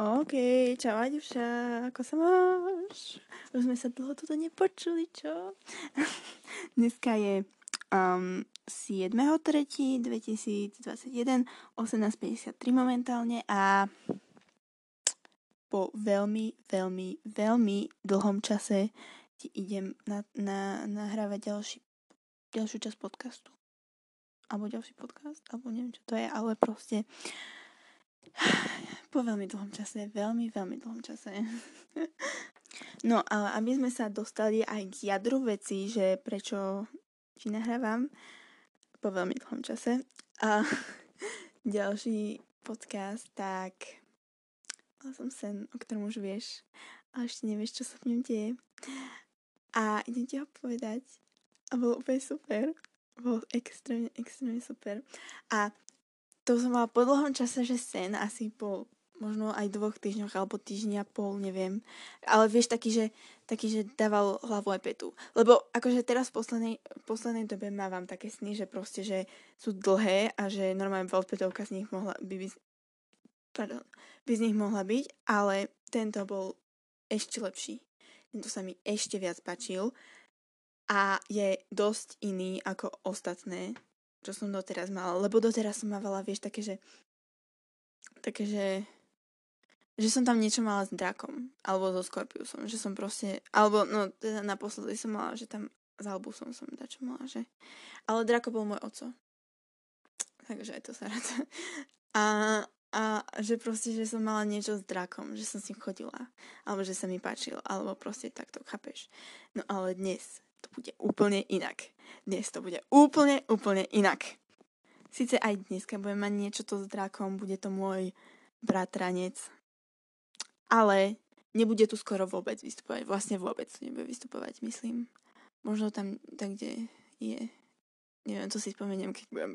OK, čau Aďuša, ako sa máš? Už sme sa dlho toto nepočuli, čo? Dneska je um, 7.3.2021, 18.53 momentálne a po veľmi, veľmi, veľmi dlhom čase ti idem na, na, nahrávať ďalší, ďalšiu časť podcastu. Alebo ďalší podcast, alebo neviem, čo to je, ale proste po veľmi dlhom čase, veľmi, veľmi dlhom čase. No, ale aby sme sa dostali aj k jadru veci, že prečo ti nahrávam po veľmi dlhom čase. A ďalší podcast, tak mala som sen, o ktorom už vieš, a ešte nevieš, čo sa v ňom deje. A idem ti ho povedať. A bolo úplne super. Bolo extrémne, extrémne super. A to som mala po dlhom čase, že sen, asi po možno aj dvoch týždňoch alebo týždňa pol, neviem. Ale vieš, taký, že, taký, že dával hlavu aj petu. Lebo akože teraz v poslednej, poslednej dobe mávam také sny, že proste, že sú dlhé a že normálne veľpetovka z nich mohla by, by, pardon, by z nich mohla byť, ale tento bol ešte lepší. Tento sa mi ešte viac páčil a je dosť iný ako ostatné, čo som doteraz mala. Lebo doteraz som mávala, vieš, také, že také, že že som tam niečo mala s drakom, alebo so Scorpiusom, že som proste, alebo no teda naposledy som mala, že tam s Albusom som dačo mala, že, ale drako bol môj oco. Takže aj to sa rád. A, a že proste, že som mala niečo s drakom, že som s ním chodila, alebo že sa mi páčil, alebo proste takto, chápeš. No ale dnes to bude úplne inak. Dnes to bude úplne, úplne inak. Sice aj dneska budem mať niečo to s drakom, bude to môj bratranec, ale nebude tu skoro vôbec vystupovať. Vlastne vôbec nebude vystupovať, myslím. Možno tam, tak kde je. Neviem, to si spomeniem, keď budem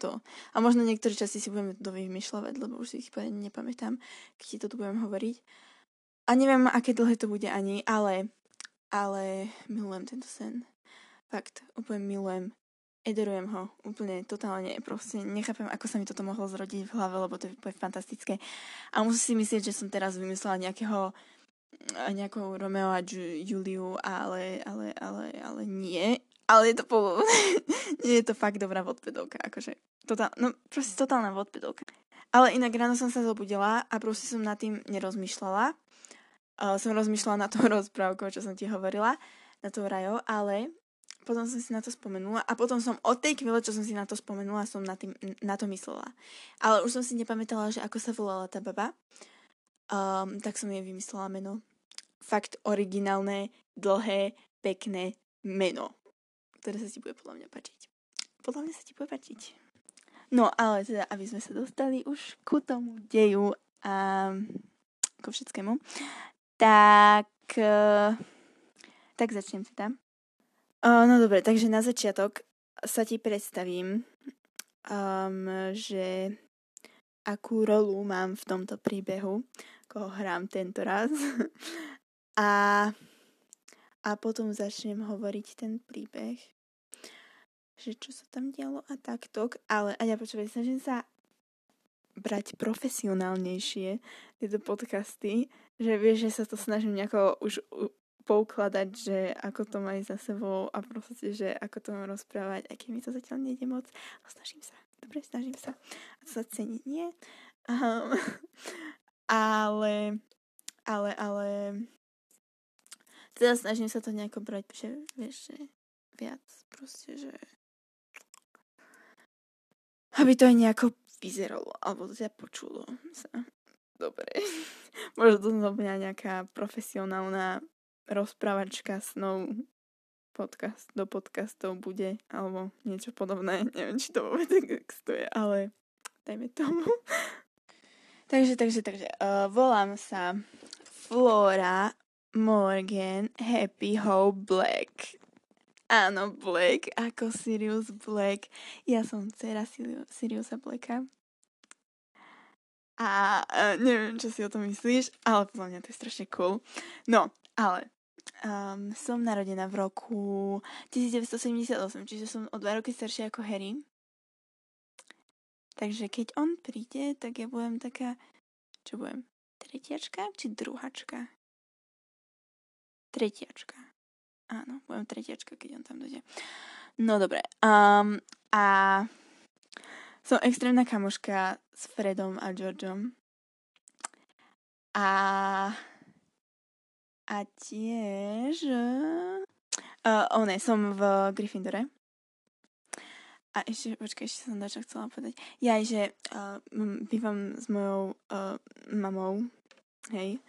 to. A možno niektoré časti si budeme to vymýšľať, lebo už si ich nepamätám, keď ti to tu budem hovoriť. A neviem, aké dlhé to bude ani, ale, ale milujem tento sen. Fakt, úplne milujem Ederujem ho úplne totálne, proste nechápem, ako sa mi toto mohlo zrodiť v hlave, lebo to je fantastické. A musím si myslieť, že som teraz vymyslela nejakého nejakou Romeo a Juliu, ale, ale, ale, ale nie. Ale je to po... nie je to fakt dobrá vodpedovka, akože totál, no proste totálna vodpedovka. Ale inak ráno som sa zobudila a proste som nad tým nerozmýšľala. Uh, som rozmýšľala na to rozprávkou, čo som ti hovorila, na to rajo, ale potom som si na to spomenula a potom som od tej chvíle, čo som si na to spomenula, som na, tým, na to myslela. Ale už som si nepamätala, že ako sa volala tá baba. Um, tak som jej vymyslela meno. Fakt originálne, dlhé, pekné meno. Ktoré sa ti bude podľa mňa páčiť. Podľa mňa sa ti bude páčiť. No, ale teda, aby sme sa dostali už ku tomu deju a ku všetkému, tak, uh, tak začnem teda. No dobre, takže na začiatok sa ti predstavím, um, že akú rolu mám v tomto príbehu, koho hrám tento raz. a, a potom začnem hovoriť ten príbeh, že čo sa tam dialo a takto. Ale a ja počúvaj, snažím sa brať profesionálnejšie tieto podcasty, že vieš, že sa to snažím nejako už poukladať, že ako to majú za sebou a proste, že ako to mám rozprávať, aj keď mi to zatiaľ nejde moc, ale snažím sa. Dobre, snažím sa. A to sa cení, nie? Um, ale, ale, ale teda snažím sa to nejako brať, že vieš, že viac proste, že aby to aj nejako vyzeralo, alebo to ťa počulo sa. Dobre. Možno to znamená nejaká profesionálna rozprávačka snov podcast do podcastov bude, alebo niečo podobné. Neviem, či to vôbec existuje, ale dajme tomu. takže, takže, takže. Uh, volám sa Flora Morgan Happy Hope Black. Áno, Black, ako Sirius Black. Ja som dcera Siriusa Blacka. A uh, neviem, čo si o tom myslíš, ale podľa mňa to je strašne cool. No, ale um, som narodená v roku 1978, čiže som o dva roky staršia ako Harry. Takže keď on príde, tak ja budem taká... Čo budem? tretiačka či druhačka? Tretiačka. Áno, budem tretiačka, keď on tam dojde. No dobre. Um, a som extrémna kamoška s Fredom a Georgeom. A a tiež uh, ne, som v Gryffindore. A ešte, počkaj, ešte som dačo chcela povedať. Ja, že uh, bývam s mojou uh, mamou, hej,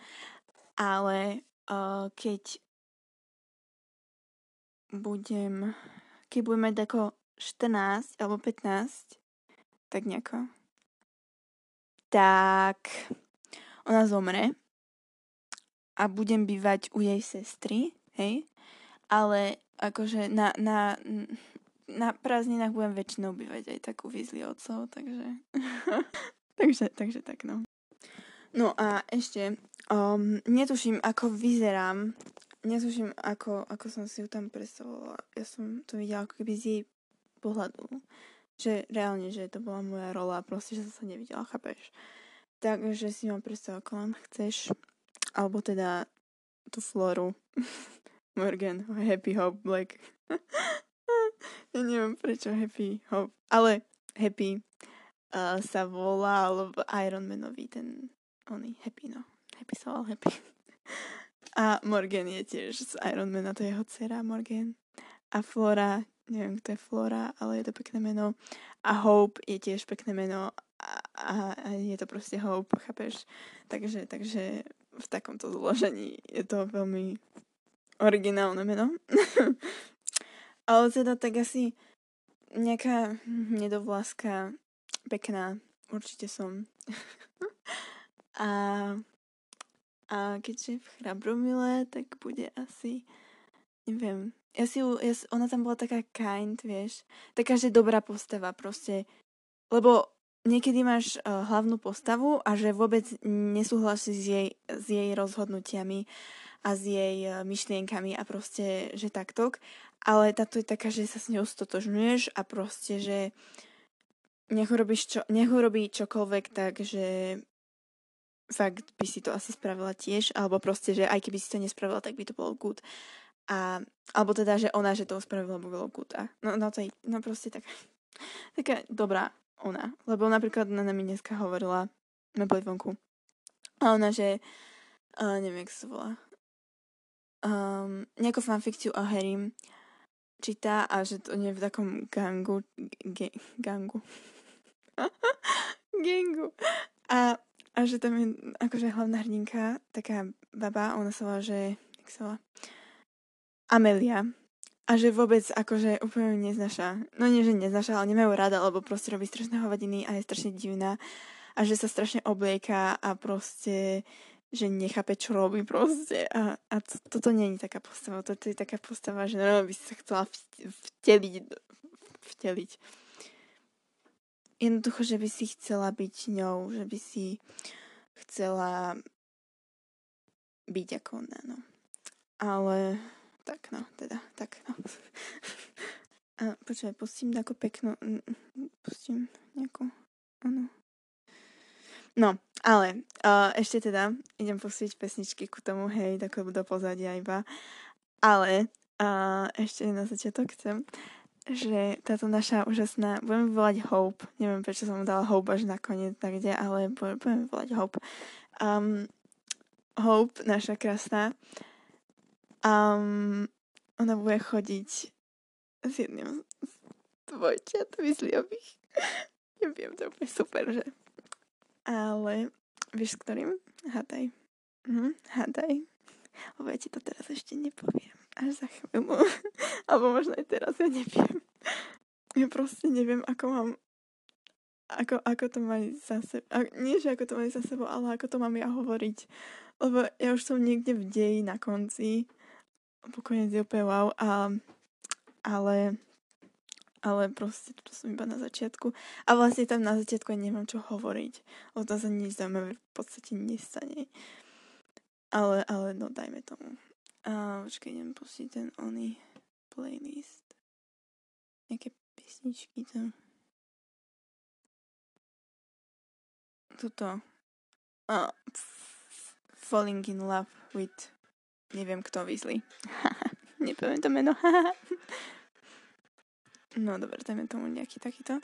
ale uh, keď budem, keď budem mať ako 14 alebo 15, tak nejako, tak ona zomre a budem bývať u jej sestry, hej, ale akože na, na, na prázdninách budem väčšinou bývať aj tak u otcov, takže... takže, takže tak no. No a ešte, um, netuším, ako vyzerám, netuším, ako, ako som si ju tam predstavovala. Ja som to videla ako keby z jej pohľadu. Že reálne, že to bola moja rola, proste, že som sa nevidela, chápeš? Takže si ma predstav, ako len chceš. Alebo teda tú Floru. Morgan, Happy Hope Black. ja neviem prečo Happy Hope, ale Happy uh, sa volá, alebo Iron Manový ten, oný Happy, no. Happy sa volal Happy. A Morgan je tiež z Iron Mana, to je jeho dcera Morgan. A Flora, neviem kto je Flora, ale je to pekné meno. A Hope je tiež pekné meno a, a, a je to proste Hope, chápeš? Takže, takže v takomto zložení je to veľmi originálne meno. Ale teda tak asi nejaká nedovláska pekná určite som. a, a keďže v Chrabromile, tak bude asi neviem, ja si ja, ona tam bola taká kind, vieš, taká, že dobrá postava proste, lebo niekedy máš uh, hlavnú postavu a že vôbec nesúhlasíš s jej, s jej rozhodnutiami a s jej uh, myšlienkami a proste, že takto. Ale táto je taká, že sa s ňou stotožňuješ a proste, že nech, čo, nech urobí čokoľvek, tak, že fakt by si to asi spravila tiež, alebo proste, že aj keby si to nespravila, tak by to bolo good. A, alebo teda, že ona, že to spravila, by bolo good. A, no, no to je, no proste tak, taká dobrá ona. Lebo napríklad ona mi dneska hovorila, na boli vonku. A ona, že uh, neviem, jak sa volá. Um, nejakú fanfikciu o Harrym číta a že to nie je v takom gangu. Ge, gangu. Gangu. A, a že tam je akože hlavná hrdinka, taká baba, ona sa volá, že, jak sa volá? Amelia a že vôbec akože úplne neznaša. No nie, že neznaša, ale nemajú rada, lebo proste robí strašné hovadiny a je strašne divná a že sa strašne oblieka a proste že nechápe, čo robí proste a, a to, toto nie je taká postava, toto je taká postava, že no, by si sa chcela vteliť, vteliť. Jednoducho, že by si chcela byť ňou, že by si chcela byť ako ona, no. Ale tak no, teda, tak no. A počkaj, pustím takú peknú, pustím nejakú, áno. No, ale uh, ešte teda idem pustiť pesničky ku tomu, hej, takú do pozadia iba. Ale uh, ešte na začiatok chcem, že táto naša úžasná, budeme volať Hope, neviem prečo som dala Hope až nakoniec tak kde, ale budeme volať Hope. Um, Hope, naša krásna, Um, ona bude chodiť s jedným z dvojčat Weasleyových. Neviem, to je super, že? Ale vieš s ktorým? Hádaj. Mhm, hádaj. Lebo ja ti to teraz ešte nepoviem. Až za chvíľu. Alebo možno aj teraz, ja neviem. Ja proste neviem, ako mám ako, ako to mali za sebou. Nie, že ako to mali za sebou, ale ako to mám ja hovoriť. Lebo ja už som niekde v deji na konci pokojne je úplne wow, a, ale, ale proste to som iba na začiatku. A vlastne tam na začiatku aj nemám čo hovoriť, lebo to sa nič zaujímavé v podstate nestane. Ale, ale no dajme tomu. A počkaj, idem pustiť ten oný playlist. Nejaké pesničky tam. Tuto. A, Falling in Love with neviem kto Weasley. Nepoviem to meno. no dobre, dajme tomu nejaký takýto.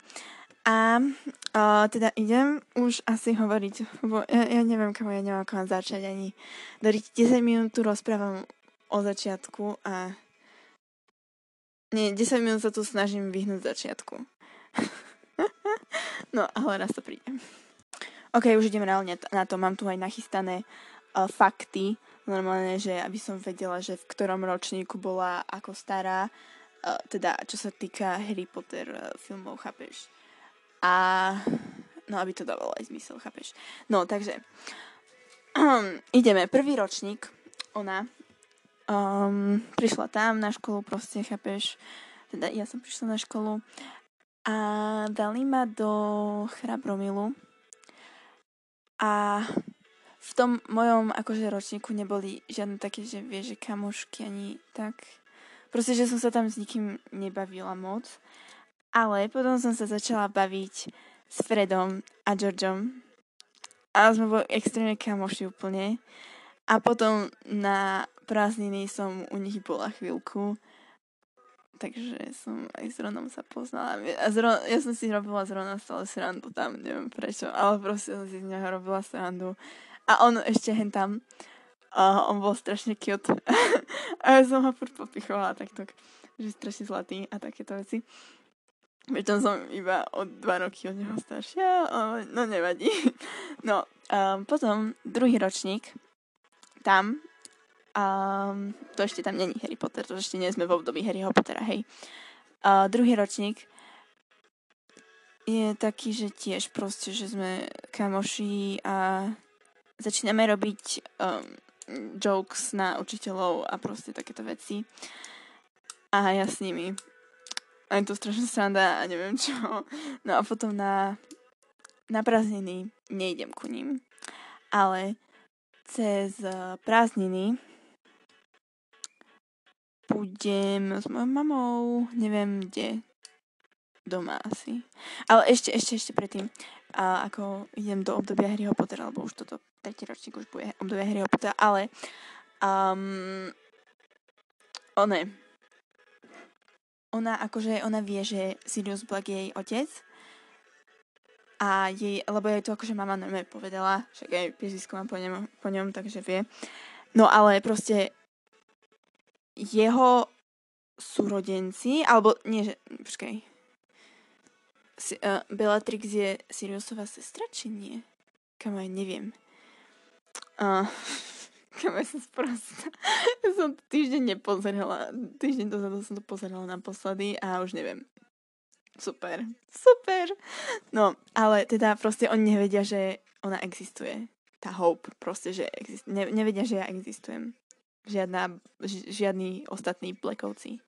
A uh, teda idem už asi hovoriť, bo ja, ja neviem, kam ja neviem, ako mám začať ani. Doriť 10 minút tu rozprávam o začiatku a nie, 10 minút sa tu snažím vyhnúť začiatku. no, ale raz to príde. Ok, už idem reálne na to. Mám tu aj nachystané fakty. Normálne, že aby som vedela, že v ktorom ročníku bola ako stará. Uh, teda, čo sa týka Harry Potter uh, filmov, chápeš? A no, aby to dávalo aj zmysel, chápeš? No, takže ideme. Prvý ročník, ona um, prišla tam na školu, proste, chápeš? Teda ja som prišla na školu a dali ma do Chrabromilu a v tom mojom akože ročníku neboli žiadne také, že vieš, že kamošky ani tak. Proste, že som sa tam s nikým nebavila moc. Ale potom som sa začala baviť s Fredom a Georgeom. A sme boli extrémne kamoši úplne. A potom na prázdniny som u nich bola chvíľku. Takže som aj s Ronom sa poznala. A Ron, ja som si robila z Rona stále srandu tam, neviem prečo. Ale proste som si z neho robila srandu. A on ešte hen tam. A on bol strašne cute. a ja som ho furt popichovala takto. Že strašne zlatý a takéto veci. Pričom som iba o dva roky od neho staršia, no nevadí. No, um, potom druhý ročník, tam, um, to ešte tam není Harry Potter, to ešte nie sme v období Harryho Pottera, hej. Uh, druhý ročník je taký, že tiež proste, že sme kamoši a začíname robiť um, jokes na učiteľov a proste takéto veci. A ja s nimi a je to strašne sranda a neviem čo. No a potom na, na prázdniny nejdem ku ním. Ale cez eh, prázdniny budem s mojou mamou, neviem kde, doma asi. Ale ešte, ešte, ešte predtým, a ako idem do obdobia Harryho Pottera, lebo už toto tretí ročník už bude obdobia Harryho Pottera, ale um, one, ona akože, ona vie, že Sirius Black je jej otec a jej, lebo jej to akože mama normálne povedala, však aj piežisko mám po ňom, po ňom, takže vie. No ale proste jeho súrodenci, alebo nie, že, počkaj, si, uh, Bellatrix je Siriusová sestra, či nie? Kam aj neviem. Uh, Kame som sprosta. Ja som týždeň nepozerala. Týždeň dozadu som to pozerala naposledy a už neviem. Super. Super. No, ale teda proste oni nevedia, že ona existuje. Tá Hope. Proste, že exist- ne- nevedia, že ja existujem. Žiadna, ži- žiadni ostatní Blackovci.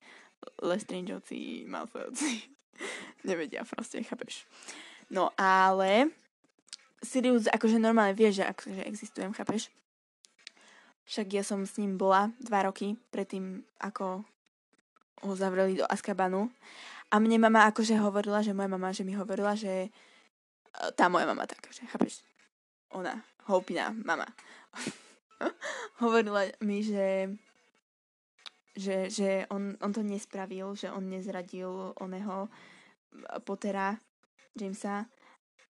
Lestrangeovci, Malfoyovci. nevedia proste, chápeš. No, ale Sirius akože normálne vie, že akože existujem, chápeš? Však ja som s ním bola dva roky predtým, ako ho zavreli do Azkabanu. A mne mama akože hovorila, že moja mama, že mi hovorila, že e, tá moja mama tak, že chápeš, ona, houpina mama, hovorila mi, že že, že on, on to nespravil, že on nezradil oného Pottera, Jamesa,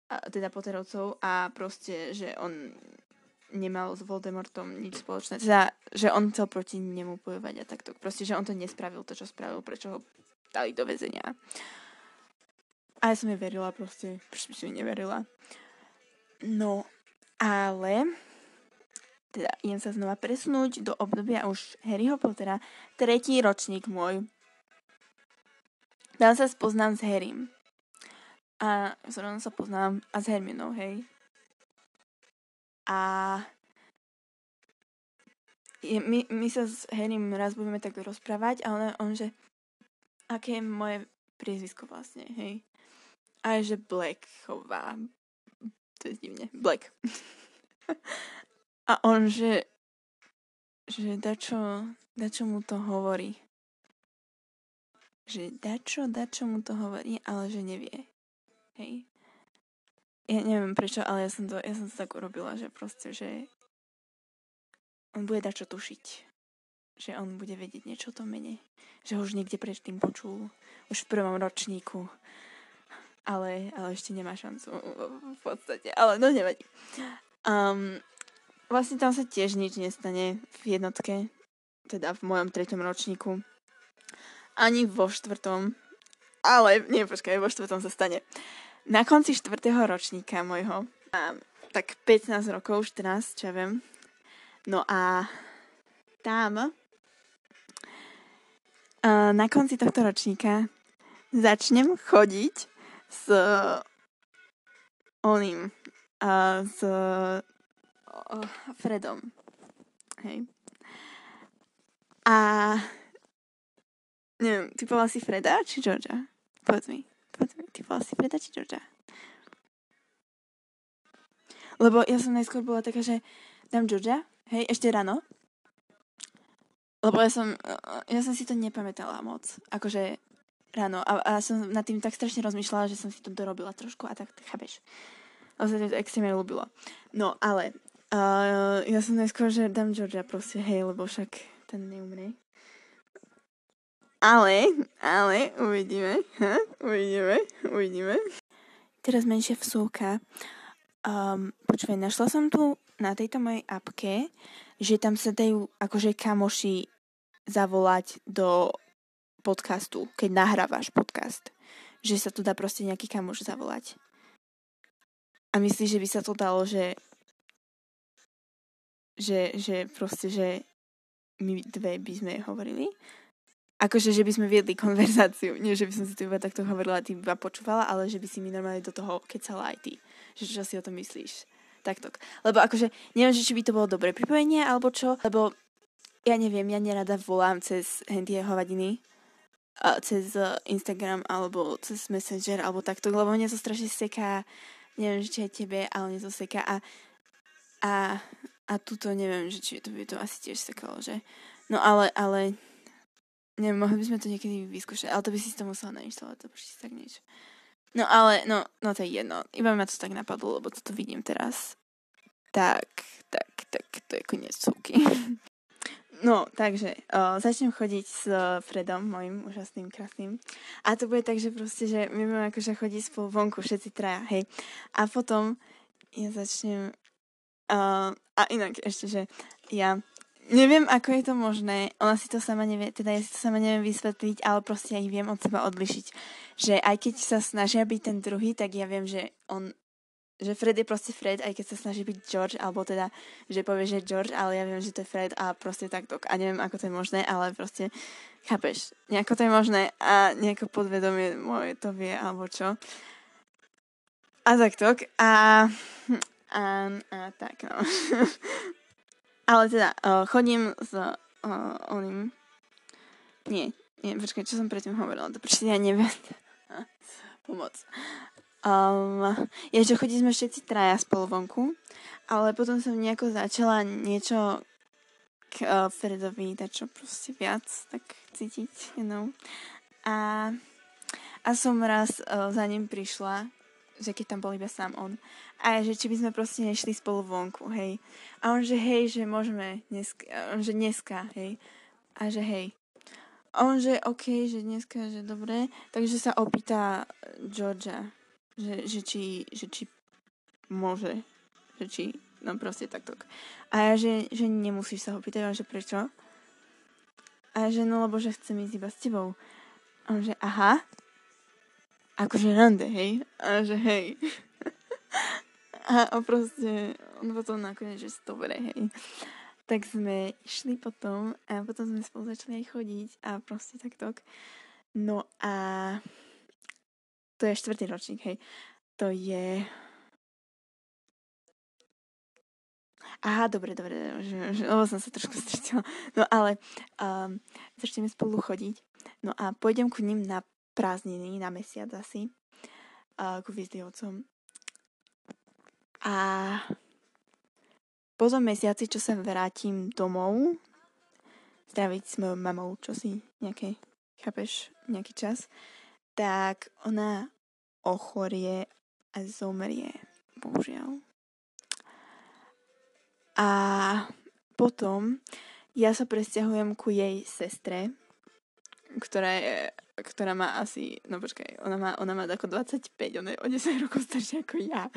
a, teda Potterovcov a proste, že on nemal s Voldemortom nič spoločné. Teda, že on chcel proti nemu bojovať a takto. Proste, že on to nespravil, to, čo spravil, prečo ho dali do väzenia. A ja som jej verila proste. Prečo by som jej neverila? No, ale teda idem sa znova presunúť do obdobia už Harryho Pottera, tretí ročník môj. Tam sa spoznám s Harrym. A zrovna sa poznám a s Herminou, hej. A je, my, my sa s Harrym raz budeme tak rozprávať a on, on že aké je moje priezvisko vlastne, hej. A že Blackhová. To je divne. Black. a on, že že dačo, dačo mu to hovorí. Že dačo, dačo mu to hovorí, ale že nevie. Hej ja neviem prečo, ale ja som to, ja som to tak urobila, že proste, že on bude dať čo tušiť. Že on bude vedieť niečo o tom mene. Že ho už niekde predtým počul. Už v prvom ročníku. Ale, ale ešte nemá šancu v podstate. Ale no nevadí. Um, vlastne tam sa tiež nič nestane v jednotke. Teda v mojom treťom ročníku. Ani vo štvrtom. Ale nie, počkaj, vo štvrtom sa stane. Na konci štvrtého ročníka môjho tak 15 rokov, 14, čo ja viem. No a tam na konci tohto ročníka začnem chodiť s oným, s Fredom. Hej. A neviem, ty povedal si Freda či Georgia? Povedz mi, si Freda či Georgia? Lebo ja som najskôr bola taká, že dám Georgia, hej, ešte ráno. Lebo ja som, ja som si to nepamätala moc. Akože ráno. A, a som nad tým tak strašne rozmýšľala, že som si to dorobila trošku a tak, chápeš. Ale sa to extrémne ľúbilo. No, ale uh, ja som najskôr, že dám Georgia proste, hej, lebo však ten neumrie. Ale, ale, uvidíme, ha? uvidíme, uvidíme. Teraz menšia vsúka. Um, počúvaj, našla som tu na tejto mojej apke, že tam sa dajú akože kamoši zavolať do podcastu, keď nahrávaš podcast. Že sa tu dá proste nejaký kamoš zavolať. A myslíš, že by sa to dalo, že že, že proste, že my dve by sme hovorili? Akože, že by sme viedli konverzáciu. Nie, že by som si tu iba takto hovorila, ty iba počúvala, ale že by si mi normálne do toho kecala aj ty. Že čo si o tom myslíš. Takto. Lebo akože, neviem, že či by to bolo dobré pripojenie, alebo čo, lebo ja neviem, ja nerada volám cez hentie hovadiny, cez uh, Instagram, alebo cez Messenger, alebo takto, lebo mne to strašne seká, neviem, či aj tebe, ale mne to seká a, a, a tuto neviem, že či to by to asi tiež sekalo, že? No ale, ale Neviem, mohli by sme to niekedy vyskúšať, ale to by si to musela nainštalovať, to si tak niečo. No ale, no, no to je jedno. Iba ma to tak napadlo, lebo toto vidím teraz. Tak, tak, tak, to je koniec súky. No, takže o, začnem chodiť s Fredom, mojim úžasným, krásnym. A to bude tak, že proste, že my budeme akože chodiť spolu vonku, všetci traja, hej. A potom ja začnem... Uh, a inak ešte, že ja Neviem, ako je to možné. Ona si to sama nevie, teda ja si to sama neviem vysvetliť, ale proste ja ich viem od seba odlišiť. Že aj keď sa snažia byť ten druhý, tak ja viem, že on že Fred je proste Fred, aj keď sa snaží byť George, alebo teda, že povie, že George, ale ja viem, že to je Fred a proste takto. A neviem, ako to je možné, ale proste, chápeš, nejako to je možné a nejako podvedomie moje to vie, alebo čo. A takto. A, a, a tak, no. Ale teda, uh, chodím s uh, oným... Nie, nie, počkaj, čo som predtým hovorila? To prečo ja neviem. Pomoc. Um, je, že chodíme všetci traja spolu vonku, ale potom som nejako začala niečo k uh, Fredovi čo proste viac, tak cítiť, you know. A, a som raz uh, za ním prišla že keď tam bol iba sám on. A že či by sme proste nešli spolu vonku, hej. A on, že hej, že môžeme dneska, on, že dneska, hej. A že hej. A on, že OK, že dneska, že dobre. Takže sa opýta Georgia, že, že, či, že či môže, že či, no proste takto. A ja, že, že nemusíš sa ho pýtať, on, že prečo? A ja, že no, lebo že chcem ísť iba s tebou. A on, že aha, akože rande, hej? A že hej. a, a proste on potom nakoniec, že dobre, hej. Tak sme išli potom a potom sme spolu začali aj chodiť a proste takto. No a to je štvrtý ročník, hej. To je... Aha, dobre, dobre, že, že, lebo som sa trošku stretila. No ale um, začneme spolu chodiť. No a pôjdem ku ním na prázdniny na mesiac asi uh, ku Vyzdivcom. A po tom mesiaci, čo sa vrátim domov, zdraviť s mojou mamou, čo si nejaké, chápeš, nejaký čas, tak ona ochorie a zomrie, bohužiaľ. A potom ja sa presťahujem ku jej sestre, ktorá je, ktorá má asi, no počkaj, ona má, ona má ako 25, ona je o 10 rokov staršia ako ja.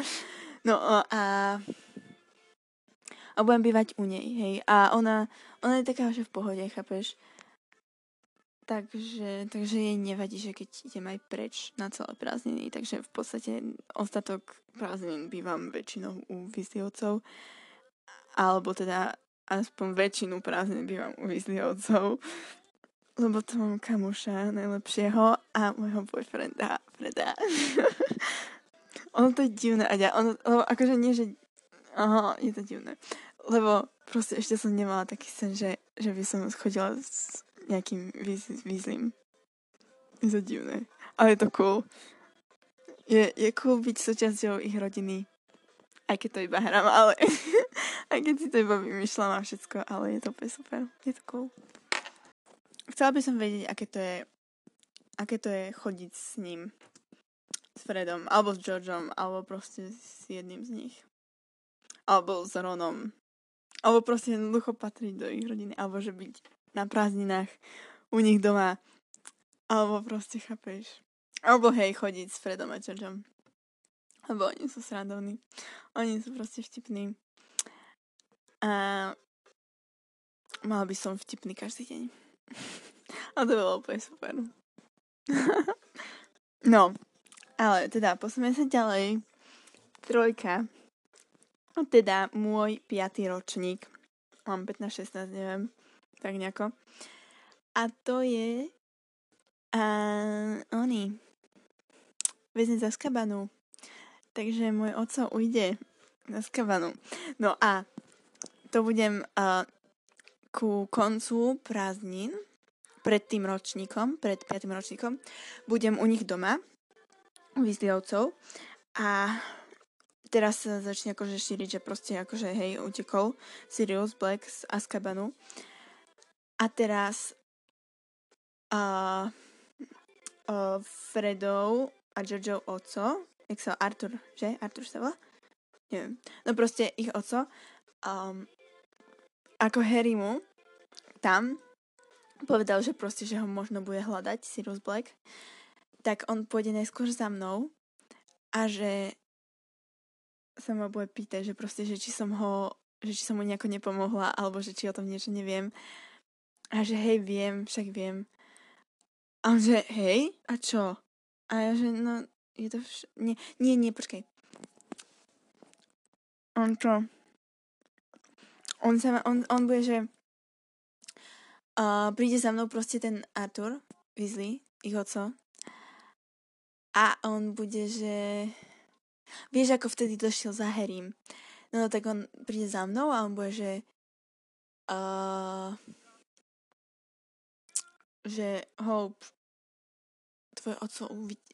No a a budem bývať u nej, hej. A ona, ona je taká, že v pohode, chápeš? Takže, takže jej nevadí, že keď idem aj preč na celé prázdniny, takže v podstate ostatok prázdnin bývam väčšinou u vyzlievcov, alebo teda aspoň väčšinu prázdnin bývam u vyzlievcov, lebo to mám kamoša najlepšieho a môjho boyfrienda Freda. ono to je divné, Aďa, ono, lebo akože nie, že aha, je to divné lebo proste ešte som nemala taký sen, že, že by som chodila s nejakým výzlým. Je to divné. Ale je to cool. Je, je cool byť súčasťou ich rodiny. Aj keď to iba hrám, ale... aj keď si to iba vymýšľam a všetko, ale je to úplne super. Je to cool. Chcela by som vedieť, aké to je aké to je chodiť s ním. S Fredom, alebo s Georgeom, alebo proste s jedným z nich. Alebo s Ronom. Alebo proste jednoducho patriť do ich rodiny. Alebo že byť na prázdninách u nich doma. Alebo proste, chápeš. Alebo hej, chodiť s Fredom a Georgeom. Lebo oni sú srandovní. Oni sú proste vtipní. A mal by som vtipný každý deň. A to bolo úplne super. no, ale teda posunieme sa ďalej. Trojka No teda môj piatý ročník. Mám 15-16, neviem. Tak nejako. A to je a oni. Väzne za skabanu. Takže môj oco ujde za skabanu. No a to budem uh, ku koncu prázdnin pred tým ročníkom, pred 5. ročníkom, budem u nich doma, u Vyzliovcov a teraz sa začne akože šíriť, že proste akože hej, utekol Sirius Black z Azkabanu. A teraz uh, uh, Fredov a Jojo oco, jak sa Artur, že? Artur sa volá? Neviem. No proste ich oco, um, ako Harry mu tam povedal, že proste, že ho možno bude hľadať Sirius Black, tak on pôjde najskôr za mnou a že sa ma bude pýtať, že proste, že či som ho, že či som mu nejako nepomohla, alebo že či o tom niečo neviem. A že hej, viem, však viem. A on že hej, a čo? A ja že no, je to vš- nie, nie, nie, počkaj. On čo? On sa ma, on, on bude, že uh, príde za mnou proste ten Arthur Weasley, ich oco. A on bude, že Vieš, ako vtedy došiel za Harrym. No, no tak on príde za mnou a on bude, že uh, že Hope tvoj oco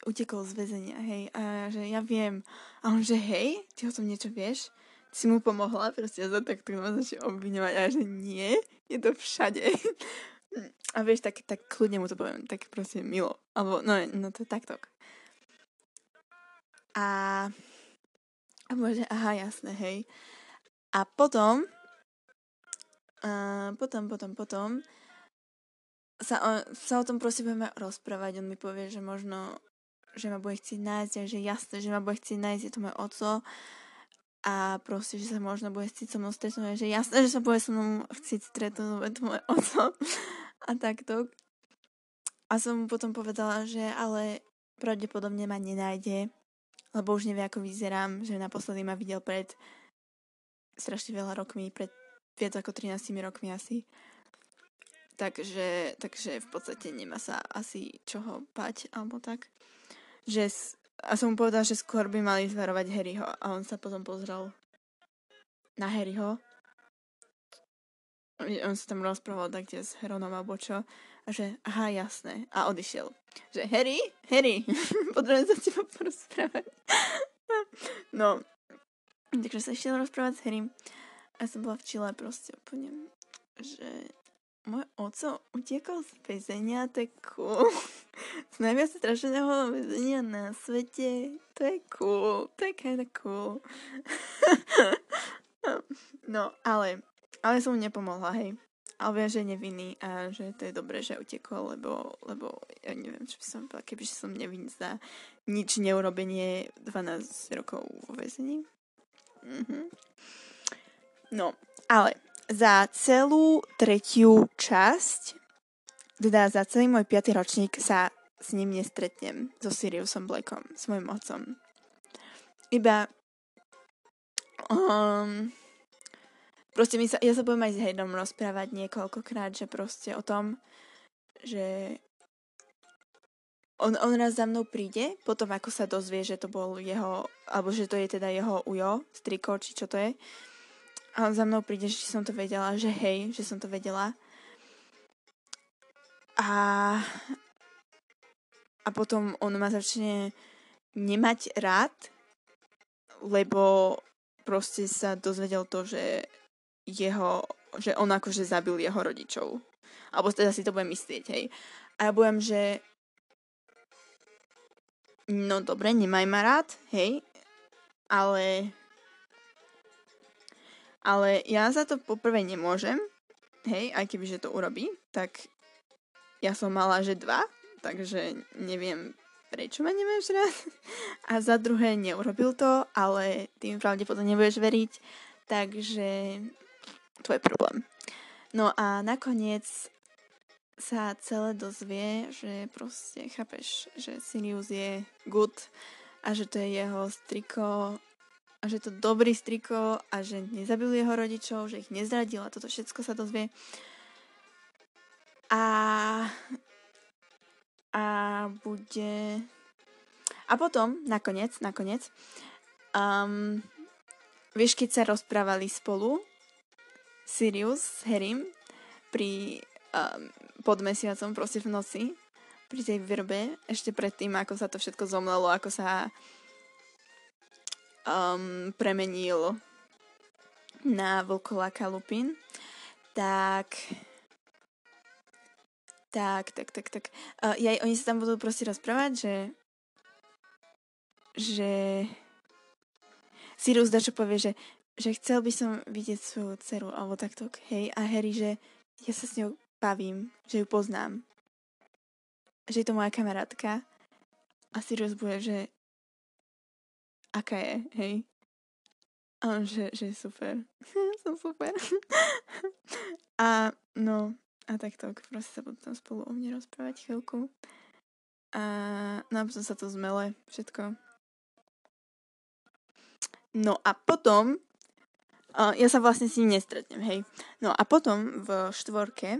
utekol z väzenia, hej, a že ja viem. A on, že hej, ty o tom niečo vieš? Ty si mu pomohla, proste za tak to ma začne obviňovať, a že nie, je to všade. A vieš, tak, tak kľudne mu to poviem, tak proste milo. Alebo, no, no to je takto. A, a môže, aha, jasné, hej. A potom, a potom, potom, potom sa o, sa o tom proste budeme rozprávať. On mi povie, že možno, že ma bude chcieť nájsť a že jasné, že ma bude chcieť nájsť, je to môj oco a proste, že sa možno bude chcieť so mnou stretnúť, že jasné, že sa bude so mnou chcieť stretnúť, je to môj oco a takto. A som mu potom povedala, že ale pravdepodobne ma nenájde, lebo už nevie, ako vyzerám, že naposledy ma videl pred strašne veľa rokmi, pred viac ako 13 rokmi asi. Takže, takže v podstate nemá sa asi čoho bať, alebo tak. Že, a som mu povedal, že skôr by mali zvarovať Harryho a on sa potom pozrel na Harryho. On sa tam rozprával tak, kde s Heronom alebo čo. A že, aha, jasné. A odišiel. Že, Harry, Harry, potrebujem sa teba porozprávať. no, takže sa išiel rozprávať s Harrym. A som bola v Chile proste úplne, že môj oco utiekol z väzenia, to je cool. z najviac strašného väzenia na svete. To je cool, to je kinda cool. no, ale ale som mu nepomohla, hej. Ale viem, že je nevinný a že to je dobré, že utekol, lebo, lebo ja neviem, čo by som povedala, keby som nevinný za nič neurobenie 12 rokov vo väzení. Mhm. No, ale za celú tretiu časť, teda za celý môj piatý ročník sa s ním nestretnem, so Siriusom Blackom, s môjim otcom. Iba um, proste my sa, ja sa budem aj s Hejdom rozprávať niekoľkokrát, že proste o tom, že on, on raz za mnou príde, potom ako sa dozvie, že to bol jeho, alebo že to je teda jeho ujo, striko, či čo to je. A on za mnou príde, že som to vedela, že hej, že som to vedela. A, a potom on ma začne nemať rád, lebo proste sa dozvedel to, že jeho, že on akože zabil jeho rodičov. Alebo teda si to budem myslieť, hej. A ja budem, že no dobre, nemaj ma rád, hej, ale ale ja za to poprvé nemôžem, hej, aj keby že to urobí, tak ja som mala, že dva, takže neviem, prečo ma nemáš rád. A za druhé, neurobil to, ale tým pravdepodobne nebudeš veriť, takže tvoj problém. No a nakoniec sa celé dozvie, že proste chápeš, že Sirius je good a že to je jeho striko a že to dobrý striko a že nezabil jeho rodičov, že ich nezradil a toto všetko sa dozvie. A a bude a potom, nakoniec, nakoniec um, vieš, keď sa rozprávali spolu Sirius Harrym pri um, pod mesiacom, proste v noci, pri tej vrbe, ešte predtým, ako sa to všetko zomlelo, ako sa um, premenil na vlkoláka Lupin, tak tak, tak, tak, tak. Uh, ja, oni sa tam budú proste rozprávať, že že Sirius dačo povie, že že chcel by som vidieť svoju dceru, alebo takto, hej, a Harry, že ja sa s ňou bavím, že ju poznám. Že je to moja kamarátka. A Sirius bude, že aká je, hej. A on, že, že super. som super. a no, a takto, proste sa budú tam spolu o mne rozprávať chvíľku. A no a potom sa to zmele, všetko. No a potom Ja sa vlastne s ním nestretnem, hej. No a potom v štvorke,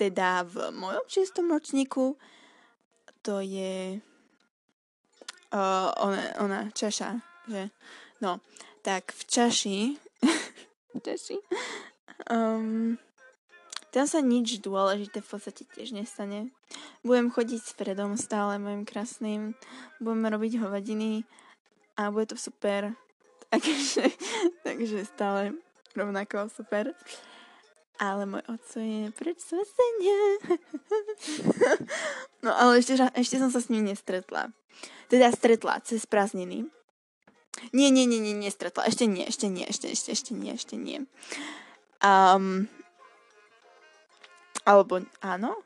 teda v mojom čistom ročníku, to je uh, ona, ona, čaša, že? No, tak v čaši, v um, tam sa nič dôležité v podstate tiež nestane. Budem chodiť s Fredom stále, mojim krásnym, budeme robiť hovadiny a bude to super Takže, takže stále rovnako super. Ale môj oco je preč z no ale ešte, ešte som sa s ním nestretla. Teda stretla cez prázdniny. Nie, nie, nie, nie, nestretla. Ešte nie, ešte nie, ešte, ešte, ešte nie, ešte nie. Um, alebo áno?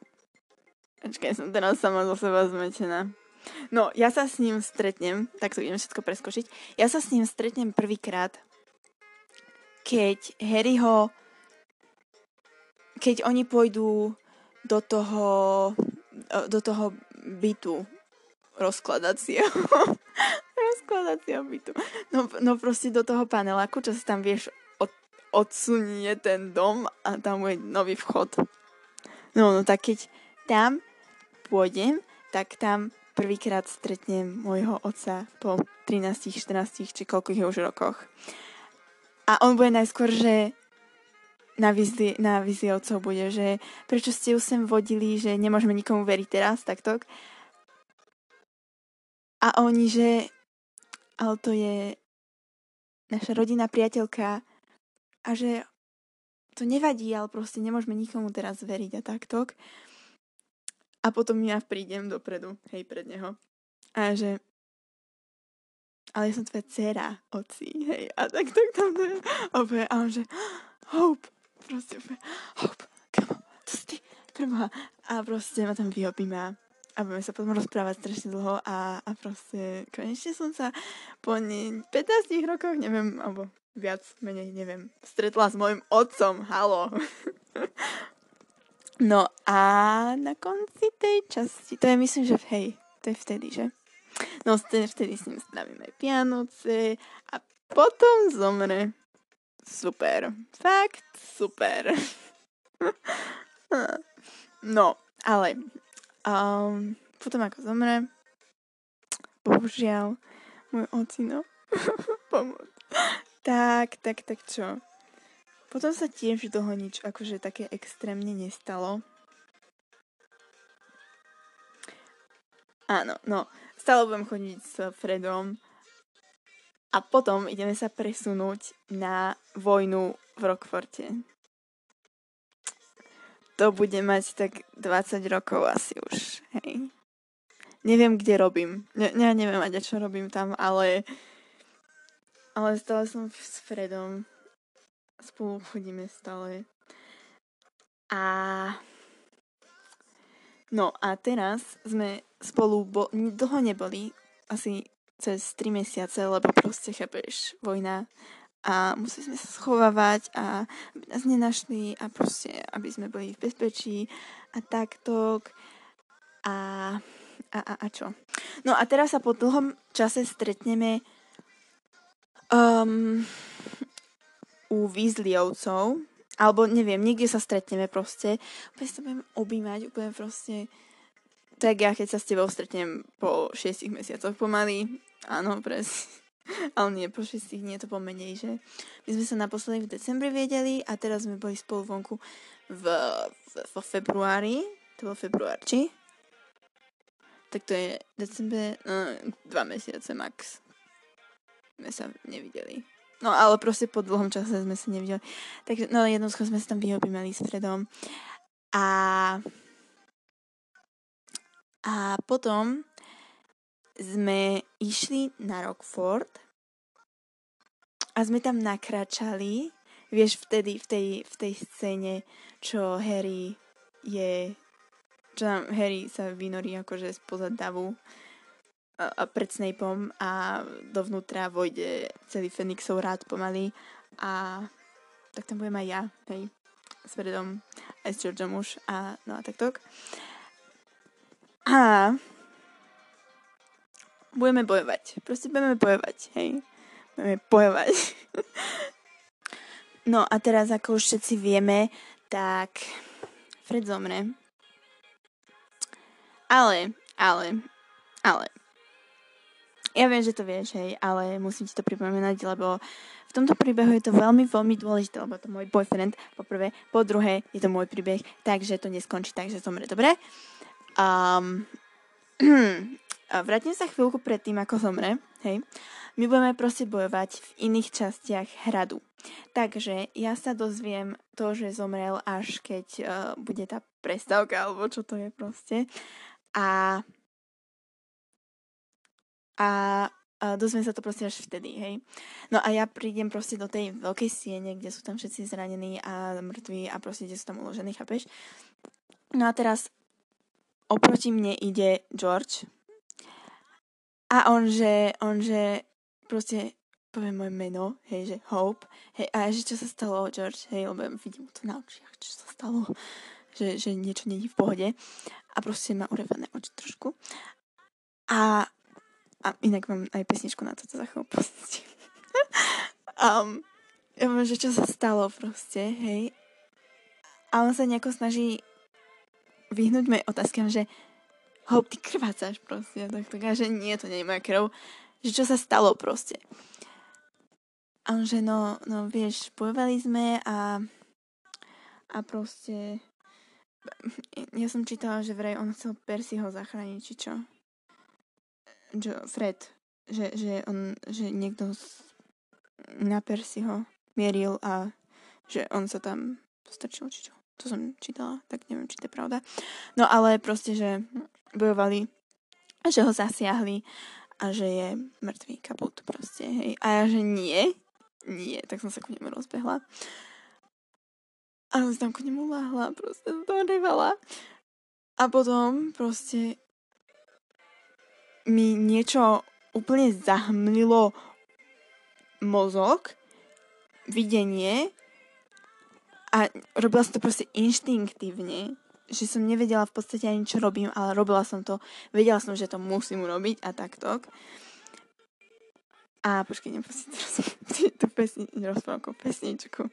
Počkaj, som teraz sama zo seba zmetená. No, ja sa s ním stretnem, tak to idem všetko preskočiť. Ja sa s ním stretnem prvýkrát, keď Harry ho, keď oni pôjdu do toho, do toho bytu rozkladacieho. rozkladacieho bytu. No, no proste do toho paneláku, čo sa tam vieš od, odsunie ten dom a tam bude nový vchod. No, no tak keď tam pôjdem, tak tam prvýkrát stretnem môjho otca po 13, 14 či koľkých už rokoch. A on bude najskôr, že na vizi, na vizi otcov bude, že prečo ste ju sem vodili, že nemôžeme nikomu veriť teraz, takto. A oni, že ale to je naša rodina, priateľka a že to nevadí, ale proste nemôžeme nikomu teraz veriť a takto. A potom ja prídem dopredu, hej, pred neho. A že ale ja som tvoja dcera, oci, hej. A tak, tak tam to je. Opäť, a on že, Hope, proste, Hope, come on, to si ty, preboha. A proste ma tam vyobíma a budeme sa potom rozprávať strašne dlho a, a proste konečne som sa po ne, 15 rokoch, neviem, alebo viac, menej, neviem, stretla s mojim otcom, halo. no a na konci tej časti, to je myslím, že hej, to je vtedy, že? No vtedy s ním strávime Vianoce a potom zomre. Super. Fakt super. no, ale um, potom ako zomre, bohužiaľ, môj ocino, pomoc. tak, tak, tak čo? Potom sa tiež toho nič akože také extrémne nestalo. Áno, no, stále budem chodiť s Fredom a potom ideme sa presunúť na vojnu v Rockforte. To bude mať tak 20 rokov asi už, hej. Neviem, kde robím. Ne, ne, neviem ani, čo robím tam, ale ale stále som s Fredom. Spolu chodíme stále. A No a teraz sme spolu bo- dlho neboli, asi cez 3 mesiace, lebo proste, chápeš, vojna a museli sme sa schovávať a aby nás nenašli a proste, aby sme boli v bezpečí a takto a, a, a, a čo. No a teraz sa po dlhom čase stretneme um, u Weasleyovcov, alebo neviem, niekde sa stretneme proste, úplne sa budem objímať, úplne proste tak ja keď sa s tebou stretnem po 6 mesiacoch pomaly, áno, presne. Ale nie, po 6 nie je to pomenej, že my sme sa naposledy v decembri vedeli a teraz sme boli spolu vonku v, v, v februári. To bol február, či? Tak to je december, no, dva mesiace max. Sme sa nevideli. No ale proste po dlhom čase sme sa nevideli. Takže no jednoducho sme sa tam vyobímali s Fredom. A a potom sme išli na Rockford a sme tam nakračali, vieš, vtedy v tej, v tej scéne, čo Harry je, čo tam Harry sa vynorí akože spoza davu pred Snapeom a dovnútra vojde celý Fenixov rád pomaly a tak tam budem aj ja, hej, s Fredom, aj s Georgeom už a no a takto. A budeme bojovať. Proste budeme bojovať, hej. Budeme bojovať. no a teraz, ako už všetci vieme, tak Fred zomre. Ale, ale, ale. Ja viem, že to vieš, hej, ale musím ti to pripomenať, lebo v tomto príbehu je to veľmi, veľmi dôležité, lebo to môj boyfriend, po prvé, po druhé, je to môj príbeh, takže to neskončí tak, že zomre, dobre? Um, vrátim sa chvíľku pred tým, ako zomre, hej. My budeme proste bojovať v iných častiach hradu. Takže ja sa dozviem to, že zomrel až keď uh, bude tá prestávka, alebo čo to je proste. A a, a dozviem sa to proste až vtedy, hej. No a ja prídem proste do tej veľkej siene, kde sú tam všetci zranení a mŕtvi a proste, kde sú tam uložení, chápeš? No a teraz oproti mne ide George a on, že, on, že proste povie moje meno, hej, že Hope, hej, a že čo sa stalo, George, hej, lebo vidím to na očiach, čo sa stalo, že, že niečo není v pohode a proste má urevané oči trošku. A, a inak mám aj pesničku na toto za chvíľu um, ja viem, že čo sa stalo proste, hej. A on sa nejako snaží vyhnúť mojej otázkam, že hop, ty krvácaš proste. Tak, tak že nie, to nie je moja krv. Že čo sa stalo proste. A on, že no, no vieš, bojovali sme a a proste ja som čítala, že vraj on chcel Percyho zachrániť, či čo. Jo, Fred. Že, že on, že niekto na Percyho mieril a že on sa tam postrčil, či čo to som čítala, tak neviem, či to je pravda. No ale proste, že bojovali a že ho zasiahli a že je mŕtvý kaput proste, hej. A ja, že nie, nie, tak som sa ku nemu rozbehla. A on tam ku nemu láhla, proste to revala. A potom proste mi niečo úplne zahmlilo mozog, videnie a robila som to proste inštinktívne, že som nevedela v podstate ani čo robím, ale robila som to, vedela som, že to musím urobiť a takto. A počkej, nepustím tú pesni, rozprávku, pesničku.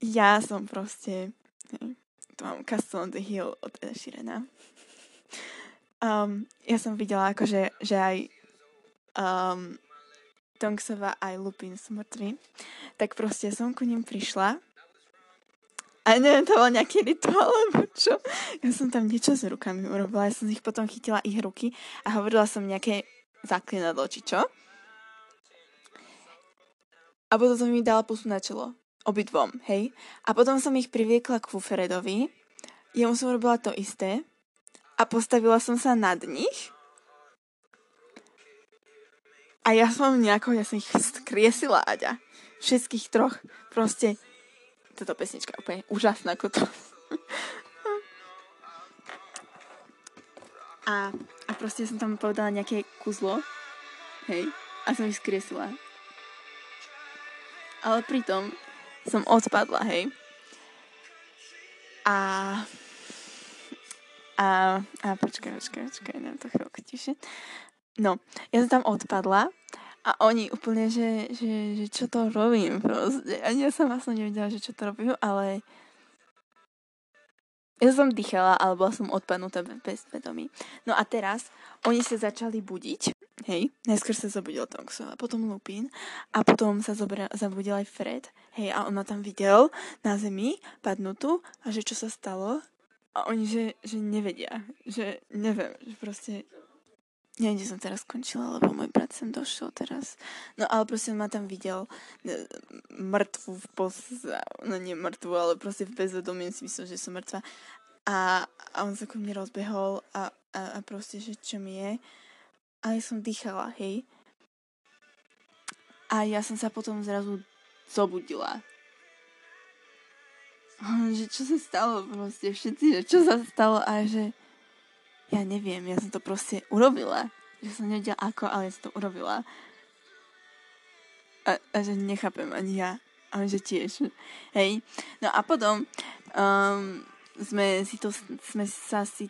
Ja som proste, to mám Castle on the Hill od Eda Sheerana. Um, ja som videla akože, že aj um, Tonksova aj Lupin sú. Tak proste som ku ním prišla a neviem, to bol nejaký rituál, alebo čo. Ja som tam niečo s rukami urobila, ja som ich potom chytila ich ruky a hovorila som nejaké zaklinadlo, či čo. A potom som mi dala pusu na čelo obidvom, hej. A potom som ich priviekla k Fuferedovi, jemu som robila to isté a postavila som sa nad nich a ja som nejako, ja som ich skriesila, Aďa. Všetkých troch. Proste, táto pesnička úplne úžasná ako to. a, a proste som tam povedala nejaké kuzlo, hej, a som ich skriesila. Ale pritom som odpadla, hej. A... A... A počkaj, počkaj, počkaj, neviem to chvíľku tiše. No, ja som tam odpadla a oni úplne, že, že, že čo to robím proste. Ani ja som vlastne nevedela, že čo to robím, ale ja som dýchala, ale bola som odpadnutá bez vedomí. No a teraz oni sa začali budiť, hej, najskôr sa zobudil Thompson, a potom Lupin a potom sa zobra- zabudil aj Fred, hej, a on ma tam videl na zemi, padnutú a že čo sa stalo a oni, že, že nevedia, že neviem, že proste Neviem, kde som teraz skončila, lebo môj brat sem došiel teraz. No ale proste ma tam videl e, mŕtvu v pos... No nie mŕtvu, ale proste v bezvedomí si myslel, že som mŕtva. A, a on sa ku mne rozbehol a, a, a proste, že čo mi je. A ja som dýchala, hej. A ja som sa potom zrazu zobudila. Že čo sa stalo proste, všetci, že čo sa stalo a že ja neviem, ja som to proste urobila. Že som nevedela ako, ale ja som to urobila. A, a že nechápem ani ja. A že tiež. Hej. No a potom um, sme si to, sme sa si,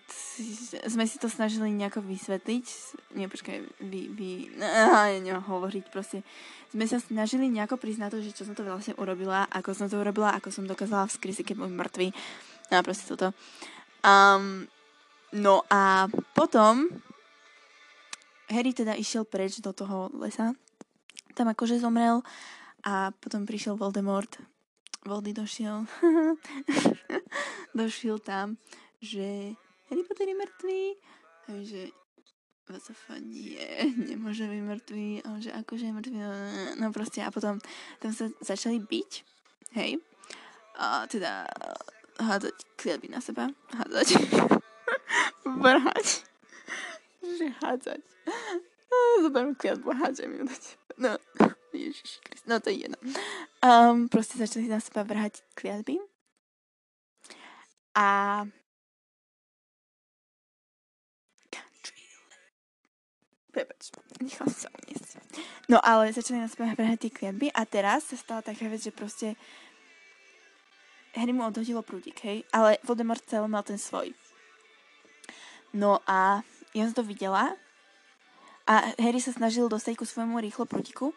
sme si to snažili nejako vysvetliť. Nie, počkaj, vy, vy, neviem hovoriť proste. Sme sa snažili nejako na to, že čo som to vlastne urobila, ako som to urobila, ako som dokázala vzkrysiť, keď bol mŕtvy. No proste toto. Um, No a potom Harry teda išiel preč do toho lesa. Tam akože zomrel a potom prišiel Voldemort. Voldy došiel. došiel tam, že Harry Potter je mŕtvý. Takže WTF, nie, nemôže byť mŕtvý, a že akože je mŕtvý, no, no proste a potom tam sa začali byť, hej, a teda hádzať kliatby na seba, hádzať. vrhať. Že hádzať. Zoberiem kliatbu a hádžem ju na teba. No, Ježiš Krist. No to je jedno. Um, proste začali na seba vrhať kliatby. A. No ale začali seba vrhať tie kliatby a teraz sa stala taká vec, že proste Harry mu odhodilo prúdik, hej? Ale Voldemort celý mal ten svoj. No a ja som to videla a Harry sa snažil dostať ku svojmu rýchlo protiku,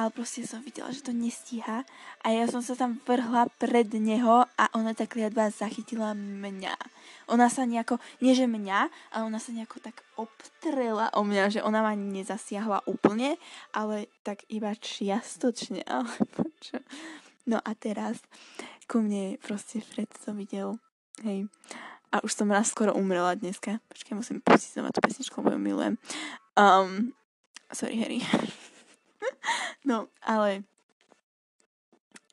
ale proste som videla, že to nestíha a ja som sa tam vrhla pred neho a ona tá kliatba zachytila mňa. Ona sa nejako, nie že mňa, ale ona sa nejako tak obtrela o mňa, že ona ma nezasiahla úplne, ale tak iba čiastočne, alebo čo. No a teraz ku mne proste Fred to videl, hej, a už som raz skoro umrela dneska. Počkaj, musím pustiť znova tú pesničku, lebo ju milujem. Um, sorry, Harry. no, ale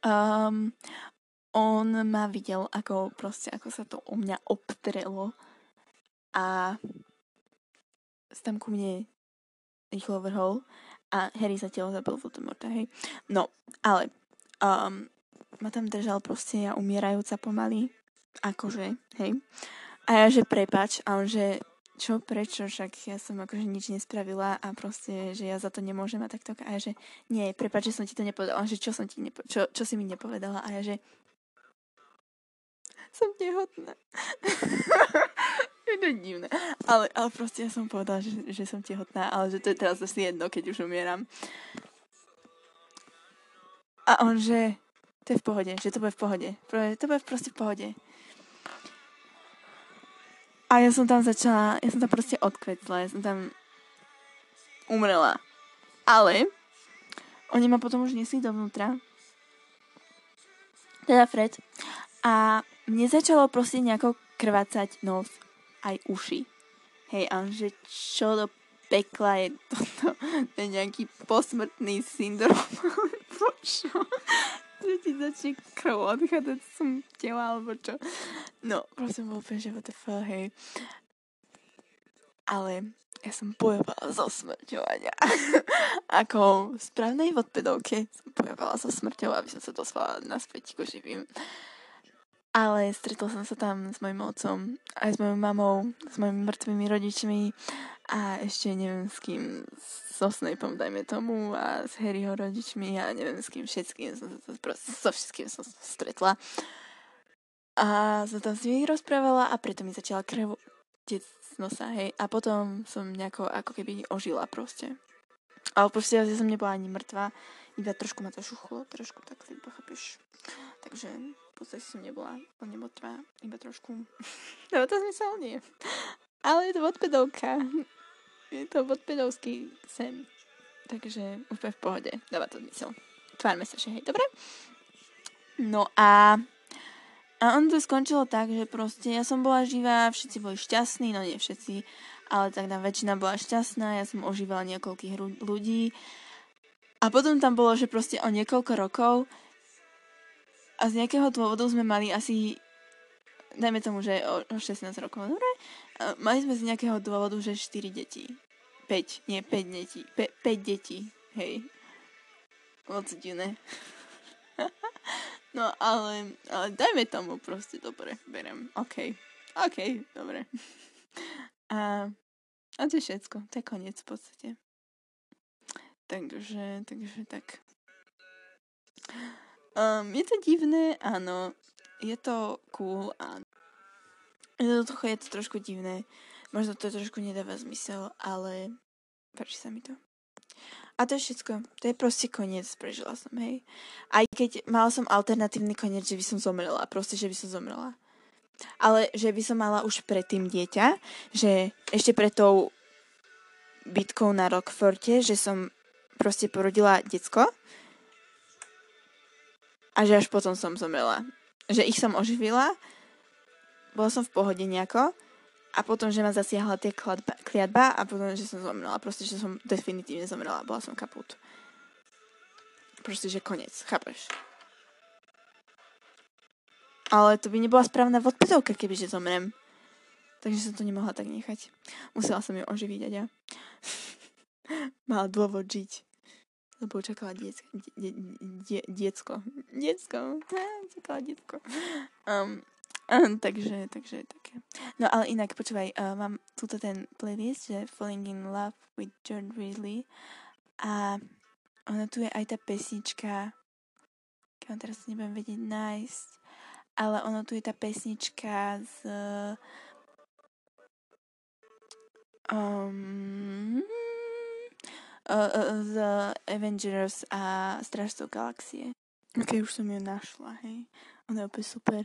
um, on ma videl, ako proste, ako sa to u mňa obtrelo a tam ku mne rýchlo vrhol a Harry telo zabil Voldemorta, hej. No, ale um, ma tam držal proste ja umierajúca pomaly. Akože, hej. A ja, že prepač, a on, že čo, prečo, však ja som akože nič nespravila a proste, že ja za to nemôžem a takto. A ja, že nie, prepač, že som ti to nepovedala. Že čo som ti nepo- čo, čo si mi nepovedala? A ja, že som tehotná. je to divné. Ale, ale proste ja som povedala, že, že som tehotná, ale že to je teraz asi jedno, keď už umieram. A on, že to je v pohode, že to bude v pohode. To bude proste v pohode. A ja som tam začala, ja som tam proste odkvetla, ja som tam umrela. Ale oni ma potom už nesli dovnútra. Teda Fred. A mne začalo proste nejako krvácať nos aj uši. Hej, a že čo do pekla je toto, ten nejaký posmrtný syndrom? Že ti začne krv odchádzať som tela, alebo čo? No, prosím, bol úplne, že fuck, hej. Ale ja som bojovala zo smrťovania. Ako v správnej vodpedovke som bojovala so smrťou, aby som sa dostala naspäť ko živým. Ale stretol som sa tam s mojim otcom, aj s mojou mamou, s mojimi mŕtvými rodičmi a ešte neviem s kým, so Snapeom dajme tomu a s Harryho rodičmi a neviem s kým všetkým, som sa so všetkým som sa stretla. A som tam s nimi rozprávala a preto mi začala krev tec z nosa, hej. A potom som nejako ako keby ožila proste. Ale proste ja som nebola ani mŕtva, iba trošku ma to šuchlo, trošku tak si pochopíš. Takže podstate som nebola úplne mŕtva, iba trošku. Dáva to zmysel? Nie. Ale je to odpedovka. Je to odpedovský sen. Takže úplne v pohode. Dáva to zmysel. Tvárme sa, že hej, dobre? No a... A on to skončilo tak, že proste ja som bola živá, všetci boli šťastní, no nie všetci, ale tak na väčšina bola šťastná, ja som ožívala niekoľkých ľudí. A potom tam bolo, že proste o niekoľko rokov a z nejakého dôvodu sme mali asi, dajme tomu, že o, o 16 rokov, dobre? Mali sme z nejakého dôvodu, že 4 deti. 5, nie 5 detí. 5 detí, hej. Moc divné. no ale, ale dajme tomu proste, dobre, berem. OK. OK, dobre. a, a to je všetko. To je koniec v podstate. Takže, takže tak. Um, je to divné, áno. Je to cool, áno. Jednoducho je to trošku divné. Možno to trošku nedáva zmysel, ale páči sa mi to. A to je všetko. To je proste koniec. Prežila som, hej. Aj keď mala som alternatívny koniec, že by som zomrela. Proste, že by som zomrela. Ale že by som mala už predtým dieťa, že ešte pred tou bitkou na Rockforte, že som proste porodila decko a že až potom som zomrela. Že ich som oživila, bola som v pohode nejako a potom, že ma zasiahla tie kliatba a potom, že som zomrela. Proste, že som definitívne zomrela. Bola som kaput. Proste, že koniec. Chápeš? Ale to by nebola správna vodpedovka, kebyže zomrem. Takže som to nemohla tak nechať. Musela som ju oživiť a ja. Mala dôvod žiť lebo čakala diecko. Die, die, diecko. Diecko. čakala diecko. Um, um, takže, takže také. No ale inak, počúvaj, uh, mám túto ten playlist, že Falling in Love with John Ridley a ona tu je aj tá pesnička, keď vám teraz nebudem vedieť nájsť, ale ono tu je tá pesnička z um, z Avengers a Strážcov galaxie. Ok, už som ju našla, hej. Ona je úplne super.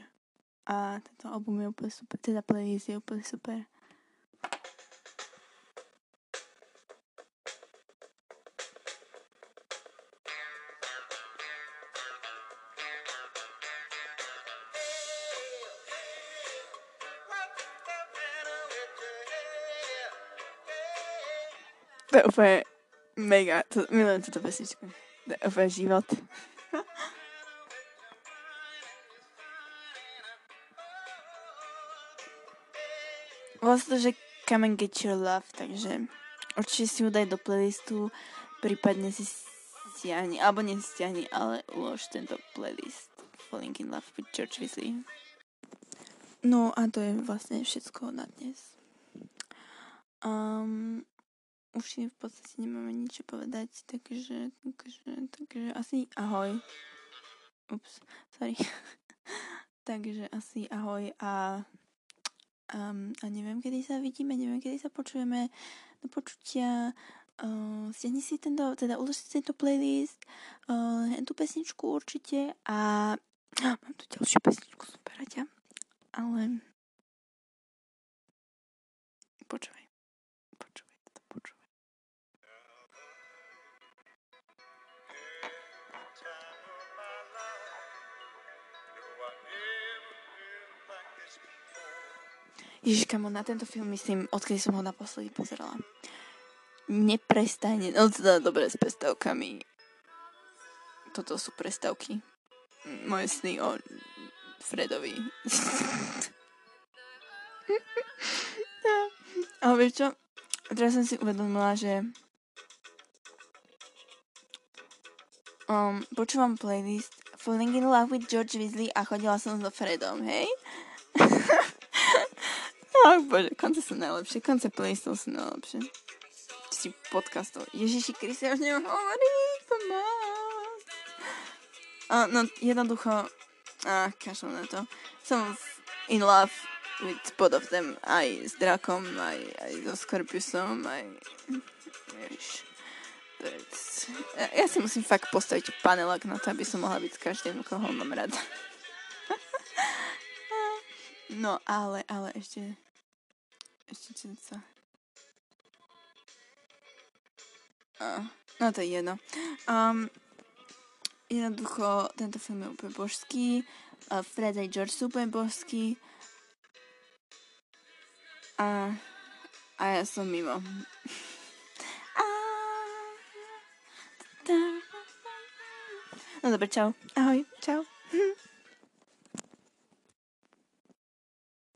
A tento album je úplne super, teda playlist je úplne super. To je úplne Mega, to, milujem túto pesničku. Úplne život. vlastne to, že Come and Get Your Love, takže určite si ju daj do playlistu, prípadne si stiahni, alebo nestiahni, ale ulož tento playlist. Falling in Love with George Weasley. No a to je vlastne všetko na dnes. Um, už si v podstate nemáme nič povedať, takže, takže, takže asi ahoj. Ups, sorry. takže asi ahoj a, um, a neviem, kedy sa vidíme, neviem, kedy sa počujeme. Do počutia. Uh, stiahni si tento, teda ulož si tento playlist, uh, tú pesničku určite a mám tu ďalšiu pesničku, super, ale počúvaj, Ježiš, kamo, na tento film myslím, odkedy som ho naposledy pozerala. Neprestane, no teda dobre s prestavkami. Toto sú prestavky. Moje sny o Fredovi. Ale vieš čo? Teraz som si uvedomila, že um, počúvam playlist Falling in Love with George Weasley a chodila som so Fredom, hej? Ach bože, konce sú najlepšie, konce playlistov sú najlepšie. Si podcastov. Ježiši Kriste, ja už neviem hovoriť, pomoc. Uh, no, jednoducho, a kašľam na to. Som in love with both of them. Aj s Drakom, aj, aj so Scorpiusom, aj... Ježiš. Ja, si musím fakt postaviť panelak na to, aby som mohla byť s každým, koho mám rada. no, ale, ale ešte... Uh, no to je jedno. Um, jednoducho tento film je úplne božský. Fred a George sú úplne. A, a ja som mimo. No dobre, čau. Ahoj, čau.